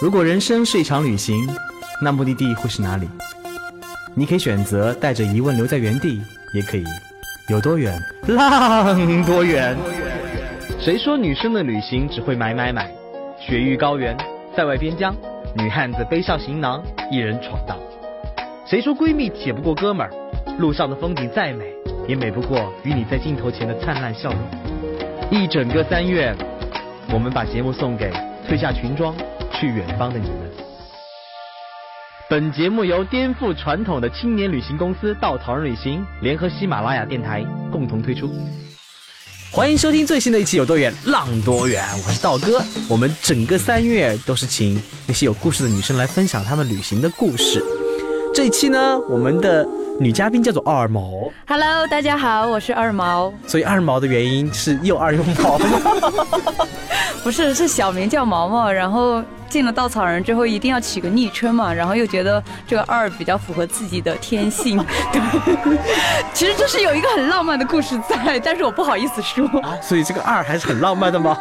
如果人生是一场旅行，那目的地会是哪里？你可以选择带着疑问留在原地，也可以有多远浪多远。谁说女生的旅行只会买买买？雪域高原，塞外边疆，女汉子背上行囊，一人闯荡。谁说闺蜜铁不过哥们儿？路上的风景再美，也美不过与你在镜头前的灿烂笑容。一整个三月，我们把节目送给褪下裙装去远方的你们。本节目由颠覆传统的青年旅行公司稻草人旅行联合喜马拉雅电台共同推出。欢迎收听最新的一期《有多远浪多远》，我是道哥。我们整个三月都是请那些有故事的女生来分享她们旅行的故事。这一期呢，我们的女嘉宾叫做二毛。Hello，大家好，我是二毛。所以二毛的原因是又二又毛。不是，是小名叫毛毛，然后进了稻草人之后一定要取个昵称嘛，然后又觉得这个二比较符合自己的天性。对，其实这是有一个很浪漫的故事在，但是我不好意思说。啊所以这个二还是很浪漫的吗？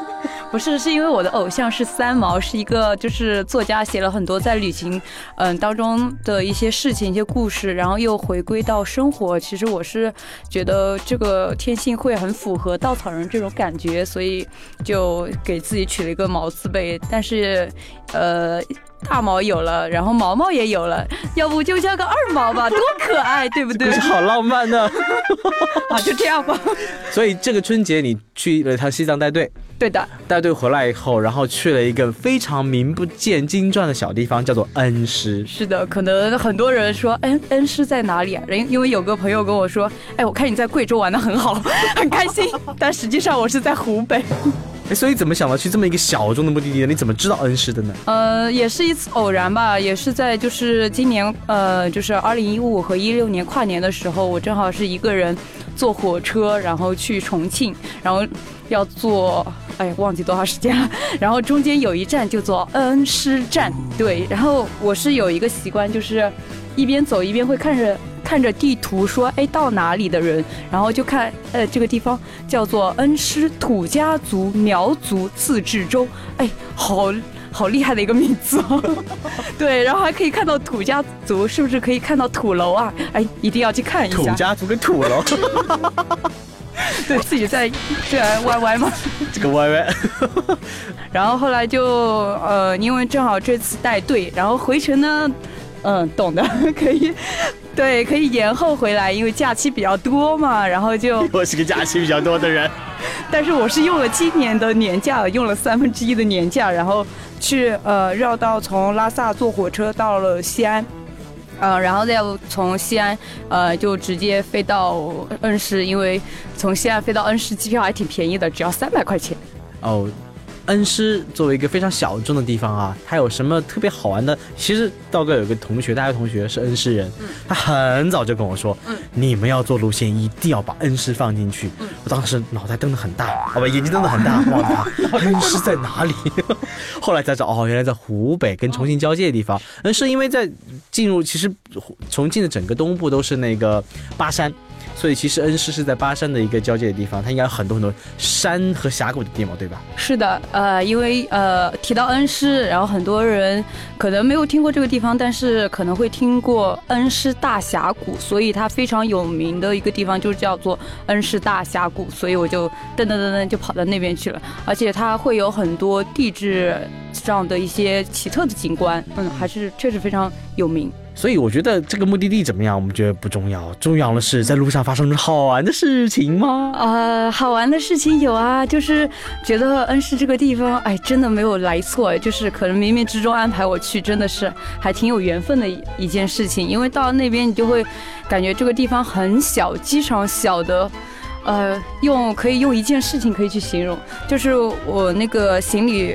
不是，是因为我的偶像是三毛，是一个就是作家，写了很多在旅行，嗯当中的一些事情、一些故事，然后又回归到生活。其实我是觉得这个天性会很符合稻草人这种感觉，所以就给自己取了一个毛字辈。但是，呃。大毛有了，然后毛毛也有了，要不就叫个二毛吧，多可爱，对不对？好浪漫呢。啊，就这样吧。所以这个春节你去了趟西藏带队，对的。带队回来以后，然后去了一个非常名不见经传的小地方，叫做恩施。是的，可能很多人说，恩恩施在哪里啊？人因为有个朋友跟我说，哎，我看你在贵州玩的很好，很开心，但实际上我是在湖北。哎，所以怎么想到去这么一个小众的目的地呢？你怎么知道恩施的呢？呃，也是一次偶然吧，也是在就是今年，呃，就是二零一五和一六年跨年的时候，我正好是一个人坐火车，然后去重庆，然后要坐，哎，忘记多长时间了，然后中间有一站就坐恩施站，对，然后我是有一个习惯，就是一边走一边会看着。看着地图说：“哎，到哪里的人？”然后就看，呃，这个地方叫做恩施土家族苗族自治州。哎，好好厉害的一个名字哦。对，然后还可以看到土家族，是不是可以看到土楼啊？哎，一定要去看一下。土家族跟土楼。对自己在这歪歪吗？这个歪歪。然后后来就呃，因为正好这次带队，然后回程呢。嗯，懂的，可以，对，可以延后回来，因为假期比较多嘛，然后就我是个假期比较多的人，但是我是用了今年的年假，用了三分之一的年假，然后去呃绕道从拉萨坐火车到了西安，嗯，然后再从西安呃就直接飞到恩施，因为从西安飞到恩施机票还挺便宜的，只要三百块钱。哦。恩施作为一个非常小众的地方啊，它有什么特别好玩的？其实道哥有个同学，大学同学是恩施人，他很早就跟我说，你们要做路线一定要把恩施放进去。我当时脑袋瞪得很大，好吧，眼睛瞪得很大，望他 恩施在哪里？后来才知道，哦，原来在湖北跟重庆交界的地方。恩施因为在进入，其实重庆的整个东部都是那个巴山。所以其实恩施是在巴山的一个交界的地方，它应该有很多很多山和峡谷的地方，对吧？是的，呃，因为呃提到恩施，然后很多人可能没有听过这个地方，但是可能会听过恩施大峡谷，所以它非常有名的一个地方就是叫做恩施大峡谷，所以我就噔噔噔噔就跑到那边去了，而且它会有很多地质上的一些奇特的景观，嗯，还是确实非常有名。所以我觉得这个目的地怎么样，我们觉得不重要，重要的是在路上发生了好玩的事情吗？呃，好玩的事情有啊，就是觉得恩施这个地方，哎，真的没有来错，就是可能冥冥之中安排我去，真的是还挺有缘分的一一件事情。因为到那边，你就会感觉这个地方很小，机场小的。呃，用可以用一件事情可以去形容，就是我那个行李，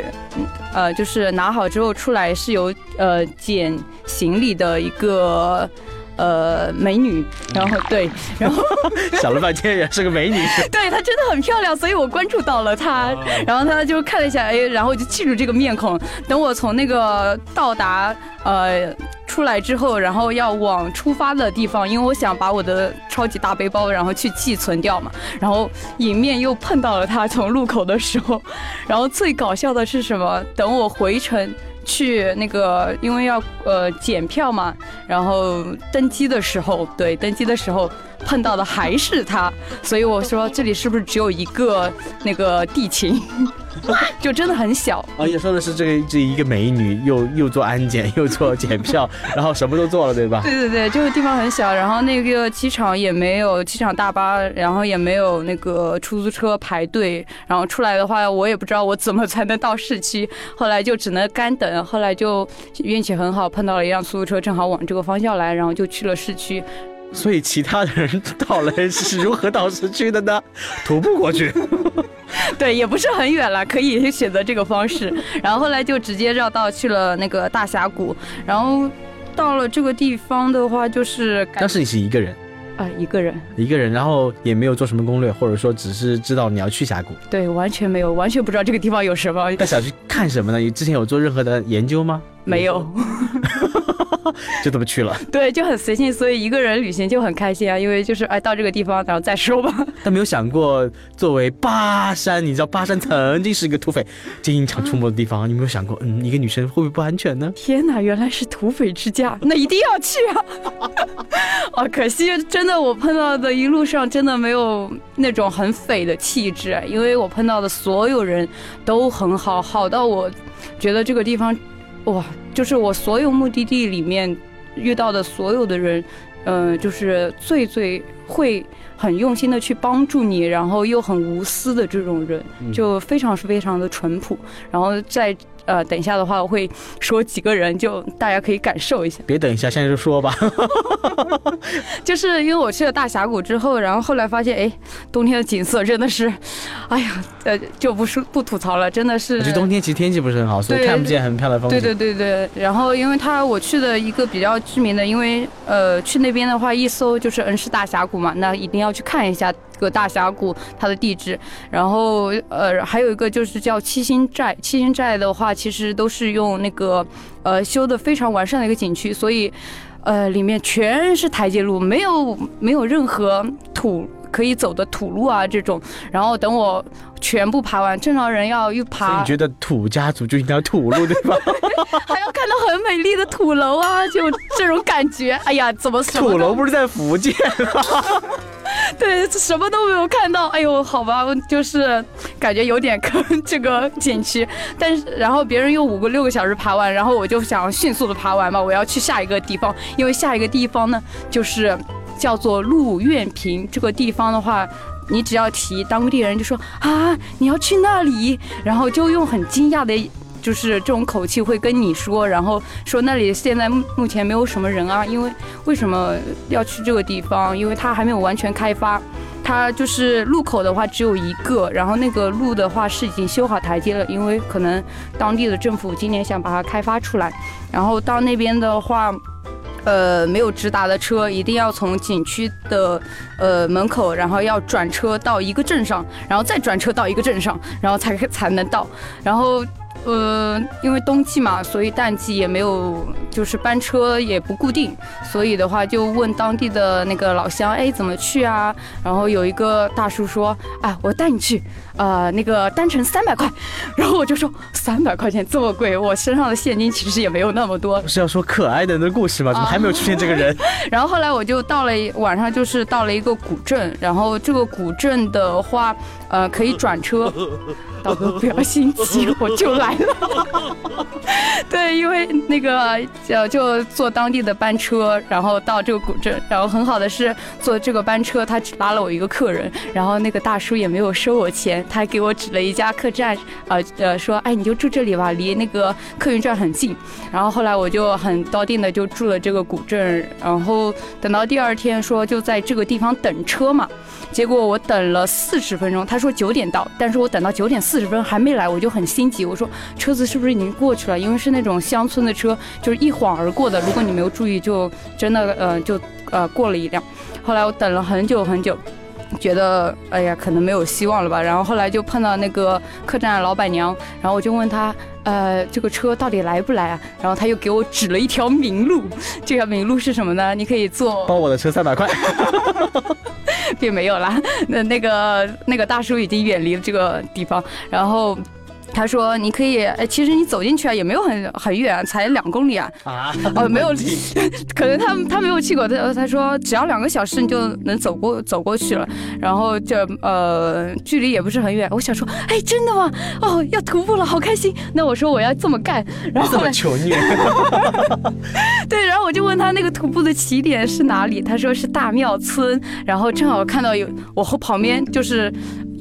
呃，就是拿好之后出来是有呃捡行李的一个呃美女，然后对，然后 想了半天也是个美女，对她真的很漂亮，所以我关注到了她，然后她就看了一下，哎，然后就记住这个面孔。等我从那个到达呃。出来之后，然后要往出发的地方，因为我想把我的超级大背包然后去寄存掉嘛。然后迎面又碰到了她，从路口的时候。然后最搞笑的是什么？等我回程去那个，因为要呃检票嘛，然后登机的时候，对，登机的时候。碰到的还是他，所以我说这里是不是只有一个那个地勤，就真的很小。哦，也说的是这个这一个美女，又又做安检，又做检票，然后什么都做了，对吧？对对对，就是地方很小，然后那个机场也没有机场大巴，然后也没有那个出租车排队，然后出来的话，我也不知道我怎么才能到市区，后来就只能干等，后来就运气很好，碰到了一辆出租车，正好往这个方向来，然后就去了市区。所以其他的人到了是如何到市区的呢？徒步过去。对，也不是很远了，可以选择这个方式。然后后来就直接绕道去了那个大峡谷。然后到了这个地方的话，就是当时你是一个人啊，一个人，一个人，然后也没有做什么攻略，或者说只是知道你要去峡谷。对，完全没有，完全不知道这个地方有什么。那想去看什么呢？你之前有做任何的研究吗？没有。就这么去了，对，就很随性，所以一个人旅行就很开心啊，因为就是哎到这个地方，然后再说吧。但没有想过，作为巴山，你知道巴山曾经是一个土匪经常出没的地方，你没有想过，嗯，一个女生会不会不安全呢？天哪，原来是土匪之家，那一定要去啊！哦，可惜真的我碰到的一路上真的没有那种很匪的气质，因为我碰到的所有人都很好，好到我觉得这个地方。哇，就是我所有目的地里面遇到的所有的人，嗯，就是最最会很用心的去帮助你，然后又很无私的这种人，就非常是非常的淳朴，然后在。呃，等一下的话，我会说几个人，就大家可以感受一下。别等一下，现在就说吧。就是因为我去了大峡谷之后，然后后来发现，哎，冬天的景色真的是，哎呀，呃，就不说不吐槽了，真的是。我觉得冬天其实天气不是很好，所以看不见很漂亮的风景。对对对对。然后，因为它我去的一个比较知名的，因为呃去那边的话，一搜就是恩施大峡谷嘛，那一定要去看一下。个大峡谷，它的地质，然后呃，还有一个就是叫七星寨。七星寨的话，其实都是用那个呃修的非常完善的一个景区，所以呃里面全是台阶路，没有没有任何土可以走的土路啊这种。然后等我全部爬完，正常人要一爬，你觉得土家族就应该土路对吧？还要看到很美丽的土楼啊，就这种感觉。哎呀，怎么土楼不是在福建吗？对，什么都没有看到。哎呦，好吧，就是感觉有点坑这个景区。但是，然后别人用五个六个小时爬完，然后我就想迅速的爬完嘛，我要去下一个地方。因为下一个地方呢，就是叫做鹿苑坪。这个地方的话，你只要提当地人就说啊，你要去那里，然后就用很惊讶的。就是这种口气会跟你说，然后说那里现在目前没有什么人啊，因为为什么要去这个地方？因为它还没有完全开发，它就是路口的话只有一个，然后那个路的话是已经修好台阶了，因为可能当地的政府今年想把它开发出来，然后到那边的话，呃，没有直达的车，一定要从景区的呃门口，然后要转车到一个镇上，然后再转车到一个镇上，然后才才能到，然后。呃，因为冬季嘛，所以淡季也没有，就是班车也不固定，所以的话就问当地的那个老乡，哎，怎么去啊？然后有一个大叔说，啊，我带你去，呃，那个单程三百块。然后我就说，三百块钱这么贵，我身上的现金其实也没有那么多。不是要说可爱的那故事吗？怎么还没有出现这个人？然后后来我就到了晚上，就是到了一个古镇，然后这个古镇的话，呃，可以转车。大哥不要心急，我就来 对，因为那个就就坐当地的班车，然后到这个古镇。然后很好的是坐这个班车，他只拉了我一个客人，然后那个大叔也没有收我钱，他还给我指了一家客栈，呃呃说，哎你就住这里吧，离那个客运站很近。然后后来我就很到定的就住了这个古镇，然后等到第二天说就在这个地方等车嘛。结果我等了四十分钟，他说九点到，但是我等到九点四十分还没来，我就很心急。我说车子是不是已经过去了？因为是那种乡村的车，就是一晃而过的。如果你没有注意，就真的呃就呃过了一辆。后来我等了很久很久，觉得哎呀可能没有希望了吧。然后后来就碰到那个客栈老板娘，然后我就问她，呃，这个车到底来不来啊？然后他又给我指了一条明路，这条明路是什么呢？你可以坐，包我的车三百块，并没有啦。那那个那个大叔已经远离了这个地方，然后。他说：“你可以，哎，其实你走进去啊，也没有很很远，才两公里啊。啊，哦，没有，可能他他没有去过。他他说只要两个小时你就能走过走过去了，然后就呃距离也不是很远。我想说，哎，真的吗？哦，要徒步了，好开心。那我说我要这么干，然后这么求你。对，然后我就问他那个徒步的起点是哪里，他说是大庙村，然后正好看到有我后旁边就是。”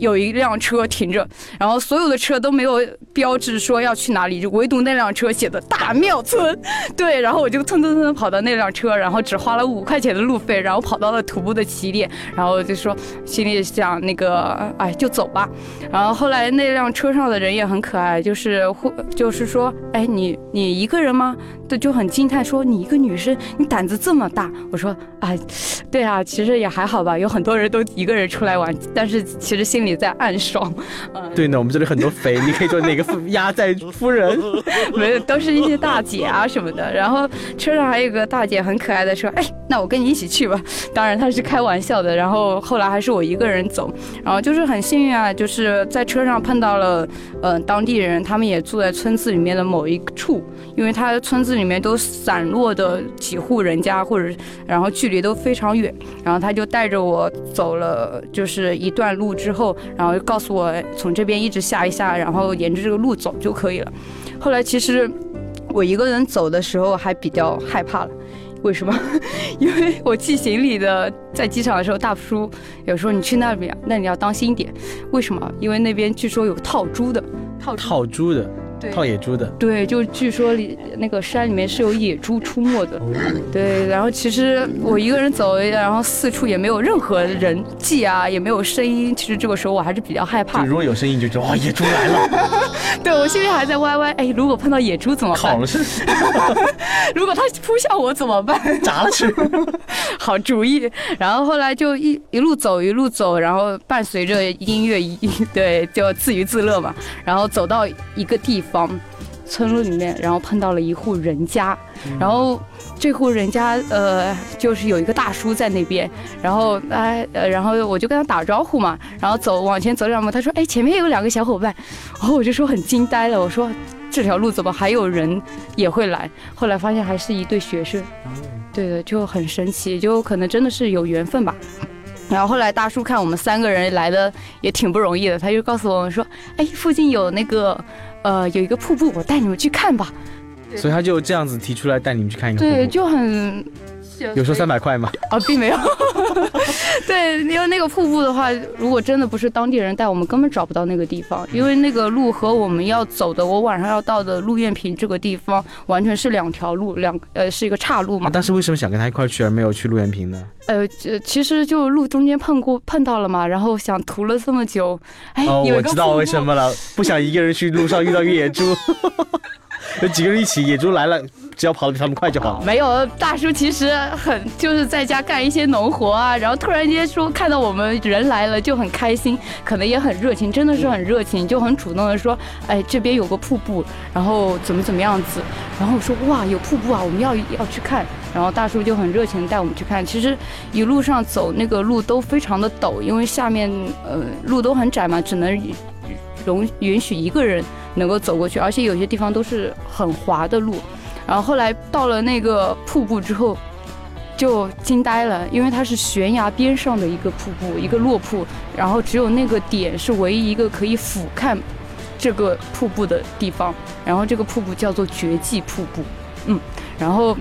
有一辆车停着，然后所有的车都没有标志说要去哪里，就唯独那辆车写的大庙村。对，然后我就蹭蹭蹭跑到那辆车，然后只花了五块钱的路费，然后跑到了徒步的起点，然后就说心里想那个，哎，就走吧。然后后来那辆车上的人也很可爱，就是会就是说，哎，你你一个人吗？对，就很惊叹说你一个女生，你胆子这么大。我说，哎，对啊，其实也还好吧，有很多人都一个人出来玩，但是其实心里。在暗爽，嗯，对呢，我们这里很多肥，你可以做哪个压寨夫人？没有，都是一些大姐啊什么的。然后车上还有个大姐很可爱的说：“哎，那我跟你一起去吧。”当然她是开玩笑的。然后后来还是我一个人走，然后就是很幸运啊，就是在车上碰到了嗯当地人，他们也住在村子里面的某一处，因为他村子里面都散落的几户人家，或者然后距离都非常远，然后他就带着我走了就是一段路之后。然后告诉我从这边一直下一下，然后沿着这个路走就可以了。后来其实我一个人走的时候还比较害怕了，为什么？因为我寄行李的在机场的时候，大叔有时候你去那边，那你要当心点。为什么？因为那边据说有套猪的，套套猪的。套野猪的，对，就据说里那个山里面是有野猪出没的，对。然后其实我一个人走，然后四处也没有任何人迹啊，也没有声音。其实这个时候我还是比较害怕。如果有声音，就知道哇，野猪来了。对我心里还在歪歪，哎，如果碰到野猪怎么办？烤了吃。如果它扑向我怎么办？炸了吃。好主意。然后后来就一一路走一路走，然后伴随着音乐一对，就自娱自乐嘛。然后走到一个地。方村落里面，然后碰到了一户人家，然后这户人家呃，就是有一个大叔在那边，然后哎呃，然后我就跟他打招呼嘛，然后走往前走两步，他说哎前面有两个小伙伴，然后我就说很惊呆了，我说这条路怎么还有人也会来？后来发现还是一对学生，对的，就很神奇，就可能真的是有缘分吧。然后后来大叔看我们三个人来的也挺不容易的，他就告诉我们说，哎，附近有那个。呃，有一个瀑布，我带你们去看吧。所以他就这样子提出来带你们去看一个。对，就很。有说三百块吗？啊，并没有。对，因为那个瀑布的话，如果真的不是当地人带，我们根本找不到那个地方。因为那个路和我们要走的，我晚上要到的陆苑坪这个地方，完全是两条路，两呃是一个岔路嘛。但是为什么想跟他一块去，而没有去陆苑坪呢？呃，其实就路中间碰过碰到了嘛，然后想涂了这么久，哎，我知道为什么了，不想一个人去路上遇到野猪。有几个人一起，野猪来了，只要跑得比他们快就好。没有，大叔其实很就是在家干一些农活啊，然后突然间说看到我们人来了就很开心，可能也很热情，真的是很热情，就很主动的说，哎，这边有个瀑布，然后怎么怎么样子，然后我说哇有瀑布啊，我们要要去看，然后大叔就很热情带我们去看。其实一路上走那个路都非常的陡，因为下面呃路都很窄嘛，只能容允许一个人。能够走过去，而且有些地方都是很滑的路。然后后来到了那个瀑布之后，就惊呆了，因为它是悬崖边上的一个瀑布，一个落瀑，然后只有那个点是唯一一个可以俯瞰这个瀑布的地方。然后这个瀑布叫做绝迹瀑布，嗯，然后，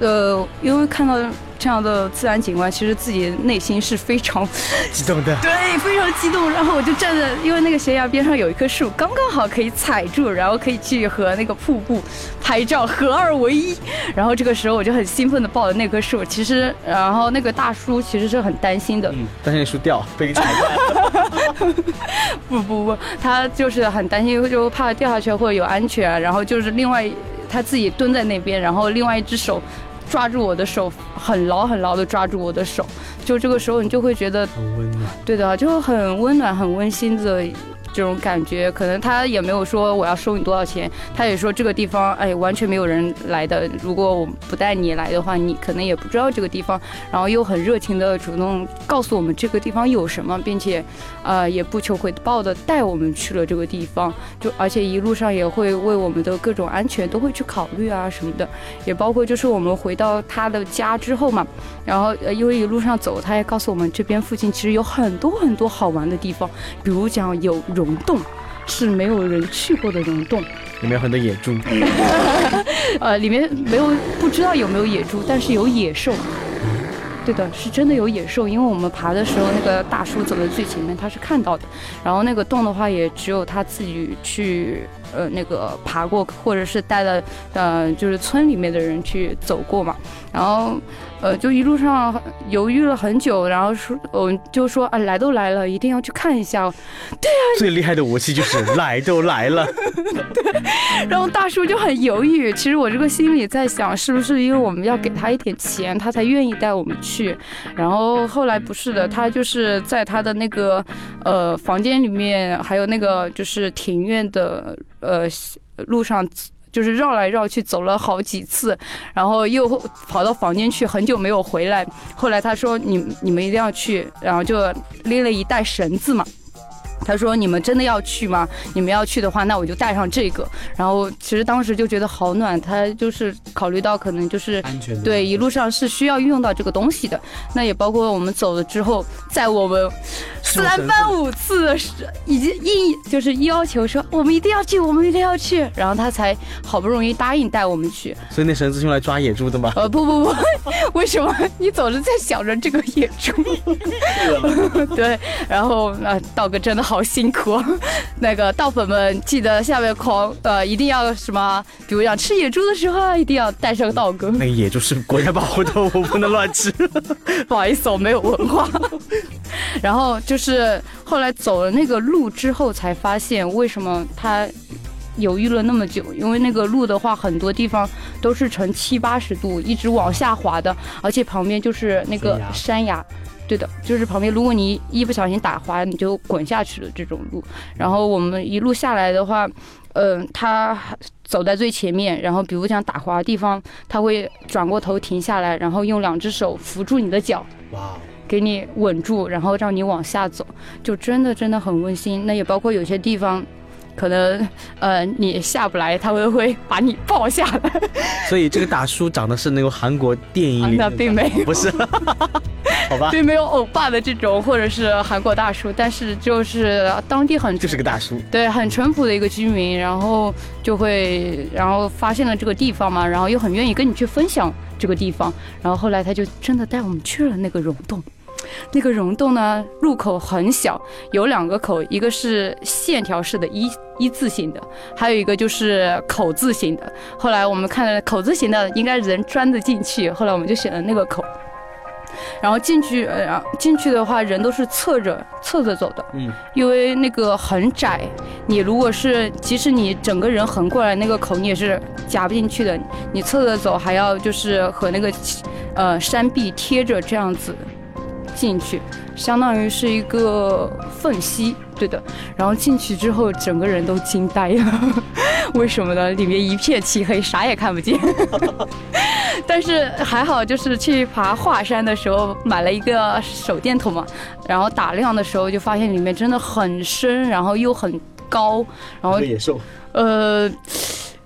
呃，因为看到。这样的自然景观，其实自己内心是非常激动的，对，非常激动。然后我就站在，因为那个悬崖边上有一棵树，刚刚好可以踩住，然后可以去和那个瀑布拍照，合二为一。然后这个时候我就很兴奋的抱着那棵树。其实，然后那个大叔其实是很担心的，嗯担心树掉被你踩坏。不不不，他就是很担心，就怕掉下去或者有安全。然后就是另外他自己蹲在那边，然后另外一只手。抓住我的手，很牢很牢的抓住我的手，就这个时候你就会觉得很温暖，对的，就很温暖很温馨的这种感觉。可能他也没有说我要收你多少钱，他也说这个地方哎完全没有人来的。如果我不带你来的话，你可能也不知道这个地方。然后又很热情的主动告诉我们这个地方有什么，并且，呃也不求回报的带我们去了这个地方。就而且一路上也会为我们的各种安全都会去考虑啊什么的，也包括就是我们回到他的家之后嘛，然后呃因为一路上走，他也告诉我们这边附近其实有很多很多好玩的地方，比如讲有溶洞，是没有人去过的溶洞，里面有很多野猪，呃里面没有不知道有没有野猪，但是有野兽。对的，是真的有野兽，因为我们爬的时候，那个大叔走在最前面，他是看到的。然后那个洞的话，也只有他自己去，呃，那个爬过，或者是带了，呃，就是村里面的人去走过嘛。然后。呃，就一路上犹豫了很久，然后说，我们就说啊，来都来了，一定要去看一下。对啊，最厉害的武器就是来都来了。对，然后大叔就很犹豫。其实我这个心里在想，是不是因为我们要给他一点钱，他才愿意带我们去？然后后来不是的，他就是在他的那个呃房间里面，还有那个就是庭院的呃路上。就是绕来绕去走了好几次，然后又跑到房间去，很久没有回来。后来他说：“你你们一定要去。”然后就拎了一袋绳子嘛。他说：“你们真的要去吗？你们要去的话，那我就带上这个。”然后其实当时就觉得好暖。他就是考虑到可能就是安全，对，一路上是需要用到这个东西的。那也包括我们走了之后，在我们三番五次的已经硬就是要求说我们一定要去，我们一定要去，然后他才好不容易答应带我们去。所以那绳子用来抓野猪的吗？呃，不不不，为什么你总是在想着这个野猪？对，然后啊，道哥真的好。辛苦，那个道粉们记得下面狂呃一定要什么，比如讲吃野猪的时候一定要带上道哥。那个野猪是国家保护动物，不能乱吃。不好意思，我没有文化。然后就是后来走了那个路之后，才发现为什么他犹豫了那么久，因为那个路的话，很多地方都是呈七八十度一直往下滑的，而且旁边就是那个山崖。对的，就是旁边，如果你一不小心打滑，你就滚下去了这种路。然后我们一路下来的话，嗯，他走在最前面，然后比如讲打滑的地方，他会转过头停下来，然后用两只手扶住你的脚，哇，给你稳住，然后让你往下走，就真的真的很温馨。那也包括有些地方。可能呃你下不来，他们会把你抱下来。所以这个大叔长得是那个韩国电影里，那并没有，不是，好吧，并没有欧巴的这种，或者是韩国大叔，但是就是当地很就是个大叔，对，很淳朴的一个居民，然后就会然后发现了这个地方嘛，然后又很愿意跟你去分享这个地方，然后后来他就真的带我们去了那个溶洞。那个溶洞呢，入口很小，有两个口，一个是线条式的一一字形的，还有一个就是口字形的。后来我们看了口字形的，应该人钻得进去，后来我们就选了那个口。然后进去，呃，进去的话，人都是侧着侧着走的，嗯，因为那个很窄，你如果是即使你整个人横过来，那个口你也是夹不进去的。你侧着走，还要就是和那个呃山壁贴着这样子。进去，相当于是一个缝隙，对的。然后进去之后，整个人都惊呆了，为什么呢？里面一片漆黑，啥也看不见。但是还好，就是去爬华山的时候买了一个手电筒嘛，然后打亮的时候就发现里面真的很深，然后又很高，然后野兽，呃。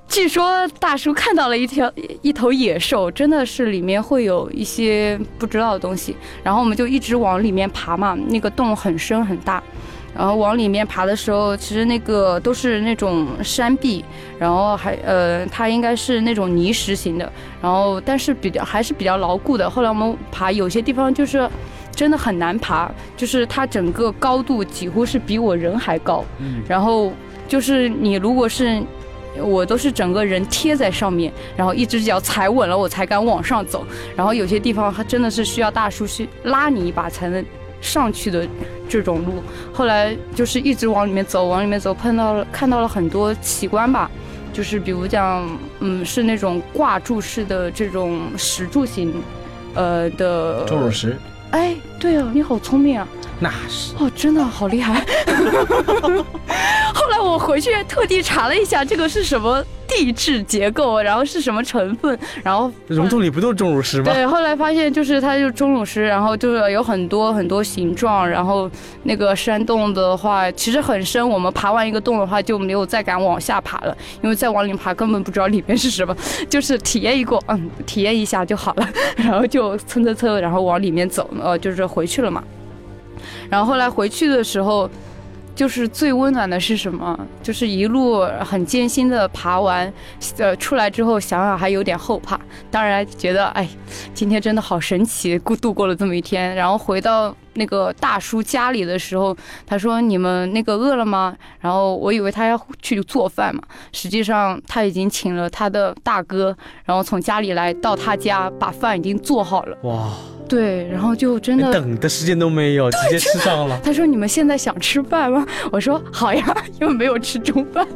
据说大叔看到了一条一头野兽，真的是里面会有一些不知道的东西。然后我们就一直往里面爬嘛，那个洞很深很大。然后往里面爬的时候，其实那个都是那种山壁，然后还呃，它应该是那种泥石型的。然后但是比较还是比较牢固的。后来我们爬有些地方就是真的很难爬，就是它整个高度几乎是比我人还高。嗯。然后就是你如果是。我都是整个人贴在上面，然后一只脚踩稳了，我才敢往上走。然后有些地方它真的是需要大叔去拉你一把才能上去的这种路。后来就是一直往里面走，往里面走，碰到了看到了很多奇观吧，就是比如讲，嗯，是那种挂柱式的这种石柱形，呃的钟乳石。哎，对啊，你好聪明啊！那是哦，真的好厉害。后来我回去特地查了一下，这个是什么地质结构，然后是什么成分，然后溶洞里不都是钟乳石吗？对，后来发现就是它就钟乳石，然后就是有很多很多形状，然后那个山洞的话其实很深，我们爬完一个洞的话就没有再敢往下爬了，因为再往里爬根本不知道里面是什么，就是体验一过，嗯，体验一下就好了，然后就蹭蹭蹭，然后往里面走，呃，就是回去了嘛。然后后来回去的时候。就是最温暖的是什么？就是一路很艰辛的爬完，呃，出来之后想想还有点后怕。当然觉得，哎，今天真的好神奇，过度过了这么一天。然后回到那个大叔家里的时候，他说：“你们那个饿了吗？”然后我以为他要去做饭嘛，实际上他已经请了他的大哥，然后从家里来到他家，把饭已经做好了。哇！对，然后就真的等的时间都没有，直接吃上了。他说：“你们现在想吃饭吗？”我说：“好呀，因为没有吃中饭。”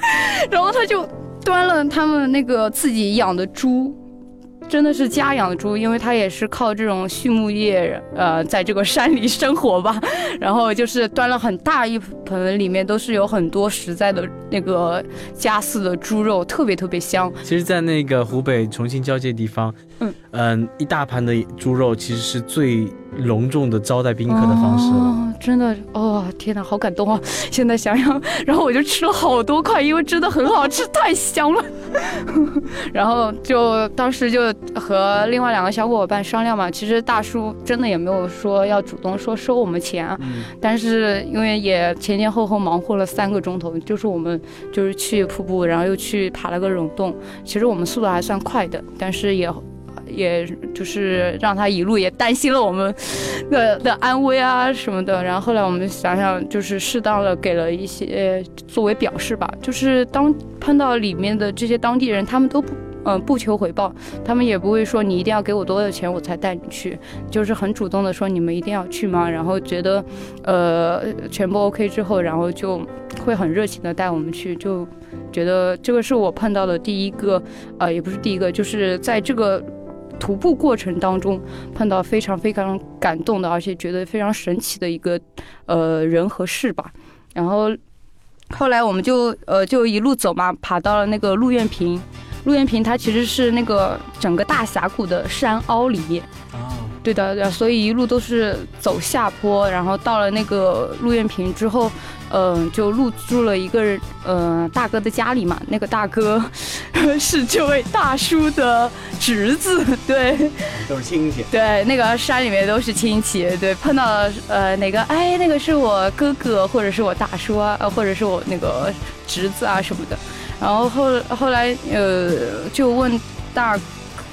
然后他就端了他们那个自己养的猪。真的是家养的猪，因为它也是靠这种畜牧业，呃，在这个山里生活吧。然后就是端了很大一盆，里面都是有很多实在的那个家饲的猪肉，特别特别香。其实，在那个湖北重庆交界地方，嗯嗯，一大盘的猪肉其实是最。隆重的招待宾客的方式了，真的哦，天哪，好感动啊！现在想想，然后我就吃了好多块，因为真的很好吃，太香了。然后就当时就和另外两个小伙伴商量嘛，其实大叔真的也没有说要主动说收我们钱，但是因为也前前后后忙活了三个钟头，就是我们就是去瀑布，然后又去爬了个溶洞，其实我们速度还算快的，但是也。也就是让他一路也担心了我们的的安危啊什么的，然后后来我们想想，就是适当的给了一些作为表示吧，就是当碰到里面的这些当地人，他们都不嗯不求回报，他们也不会说你一定要给我多少钱我才带你去，就是很主动的说你们一定要去吗？然后觉得呃全部 OK 之后，然后就会很热情的带我们去，就觉得这个是我碰到的第一个，呃也不是第一个，就是在这个。徒步过程当中碰到非常非常感动的，而且觉得非常神奇的一个呃人和事吧。然后后来我们就呃就一路走嘛，爬到了那个陆院坪。陆院坪它其实是那个整个大峡谷的山凹里面。对的，所以一路都是走下坡，然后到了那个鹿苑坪之后，嗯，就入住了一个人，嗯，大哥的家里嘛。那个大哥是这位大叔的侄子，对，都是亲戚。对，那个山里面都是亲戚。对，碰到了呃哪个，哎，那个是我哥哥，或者是我大叔啊，呃，或者是我那个侄子啊什么的。然后后后来呃就问大。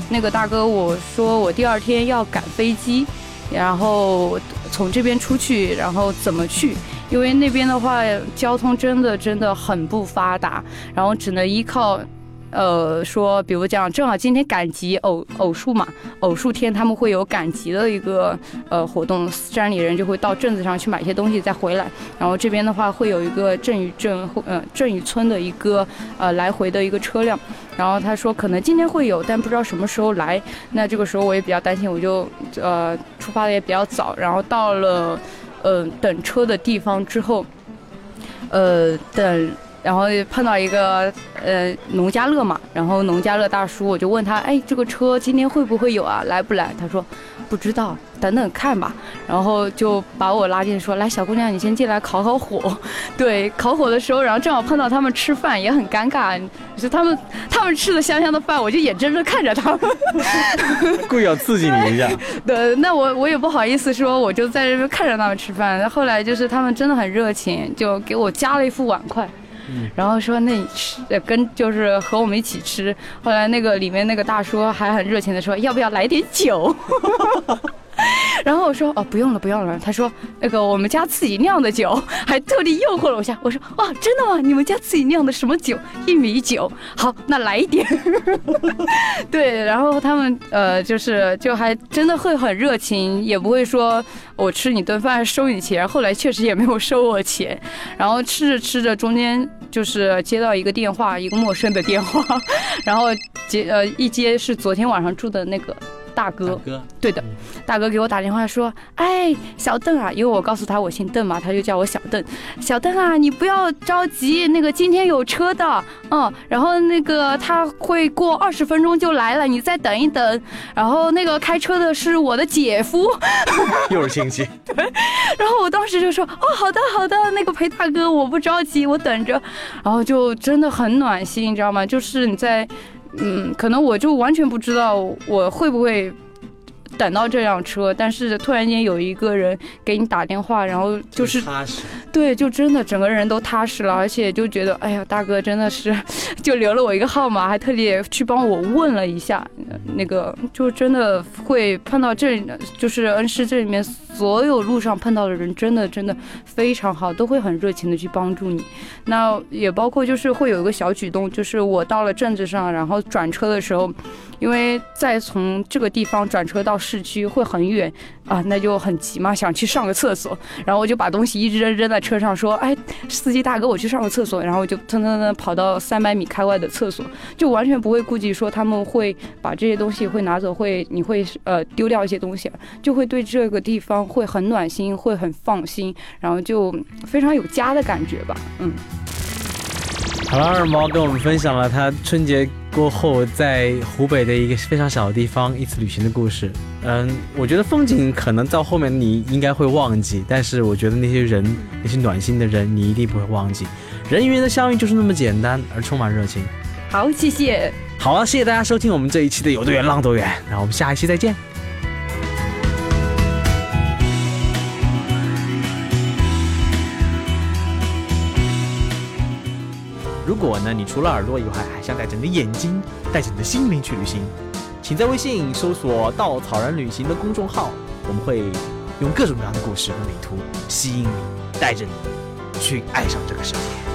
那个大哥，我说我第二天要赶飞机，然后从这边出去，然后怎么去？因为那边的话，交通真的真的很不发达，然后只能依靠。呃，说，比如讲，正好今天赶集偶偶数嘛，偶数天他们会有赶集的一个呃活动，山里人就会到镇子上去买些东西再回来，然后这边的话会有一个镇与镇，呃镇与村的一个呃来回的一个车辆，然后他说可能今天会有，但不知道什么时候来，那这个时候我也比较担心，我就呃出发的也比较早，然后到了呃等车的地方之后，呃等。然后碰到一个呃农家乐嘛，然后农家乐大叔，我就问他，哎，这个车今天会不会有啊？来不来？他说不知道，等等 看吧。然后就把我拉进说，来，小姑娘，你先进来烤烤火。对，烤火的时候，然后正好碰到他们吃饭，也很尴尬。就他们他们吃的香香的饭，我就眼睁睁看着他们，故意要刺激你一下。对，那我我也不好意思说，我就在这边看着他们吃饭。后来就是他们真的很热情，就给我夹了一副碗筷。然后说那吃跟就是和我们一起吃，后来那个里面那个大叔还很热情的说要不要来点酒。然后我说哦，不用了，不用了。他说那个我们家自己酿的酒，还特地诱惑了我一下。我说哇，真的吗？你们家自己酿的什么酒？一米酒。好，那来一点。对，然后他们呃，就是就还真的会很热情，也不会说我吃你顿饭收你钱。后来确实也没有收我钱。然后吃着吃着，中间就是接到一个电话，一个陌生的电话，然后接呃一接是昨天晚上住的那个。大哥，哥，对的，大哥给我打电话说，哎，小邓啊，因为我告诉他我姓邓嘛，他就叫我小邓。小邓啊，你不要着急，那个今天有车的，嗯，然后那个他会过二十分钟就来了，你再等一等。然后那个开车的是我的姐夫，又是亲戚。对，然后我当时就说，哦，好的好的，那个裴大哥，我不着急，我等着。然后就真的很暖心，你知道吗？就是你在。嗯，可能我就完全不知道我会不会等到这辆车，但是突然间有一个人给你打电话，然后就是踏实，对，就真的整个人都踏实了，而且就觉得，哎呀，大哥真的是就留了我一个号码，还特地去帮我问了一下，那个就真的会碰到这里，就是恩施这里面所有路上碰到的人，真的真的非常好，都会很热情的去帮助你。那也包括就是会有一个小举动，就是我到了镇子上，然后转车的时候，因为再从这个地方转车到市区会很远啊，那就很急嘛，想去上个厕所，然后我就把东西一直扔扔在车上，说，哎，司机大哥，我去上个厕所，然后我就噔噔噔跑到三百米开外的厕所，就完全不会顾及说他们会把这些东西会拿走，会你会呃丢掉一些东西，就会对这个地方会很暖心，会很放心，然后就非常有家的感觉吧，嗯。好了，二毛跟我们分享了他春节过后在湖北的一个非常小的地方一次旅行的故事。嗯，我觉得风景可能到后面你应该会忘记，但是我觉得那些人，那些暖心的人，你一定不会忘记。人与人的相遇就是那么简单而充满热情。好，谢谢。好了，谢谢大家收听我们这一期的有多远浪多远，然后我们下一期再见。那，你除了耳朵以外，还想带着你的眼睛，带着你的心灵去旅行，请在微信搜索“稻草人旅行”的公众号，我们会用各种各样的故事和美图吸引你，带着你去爱上这个世界。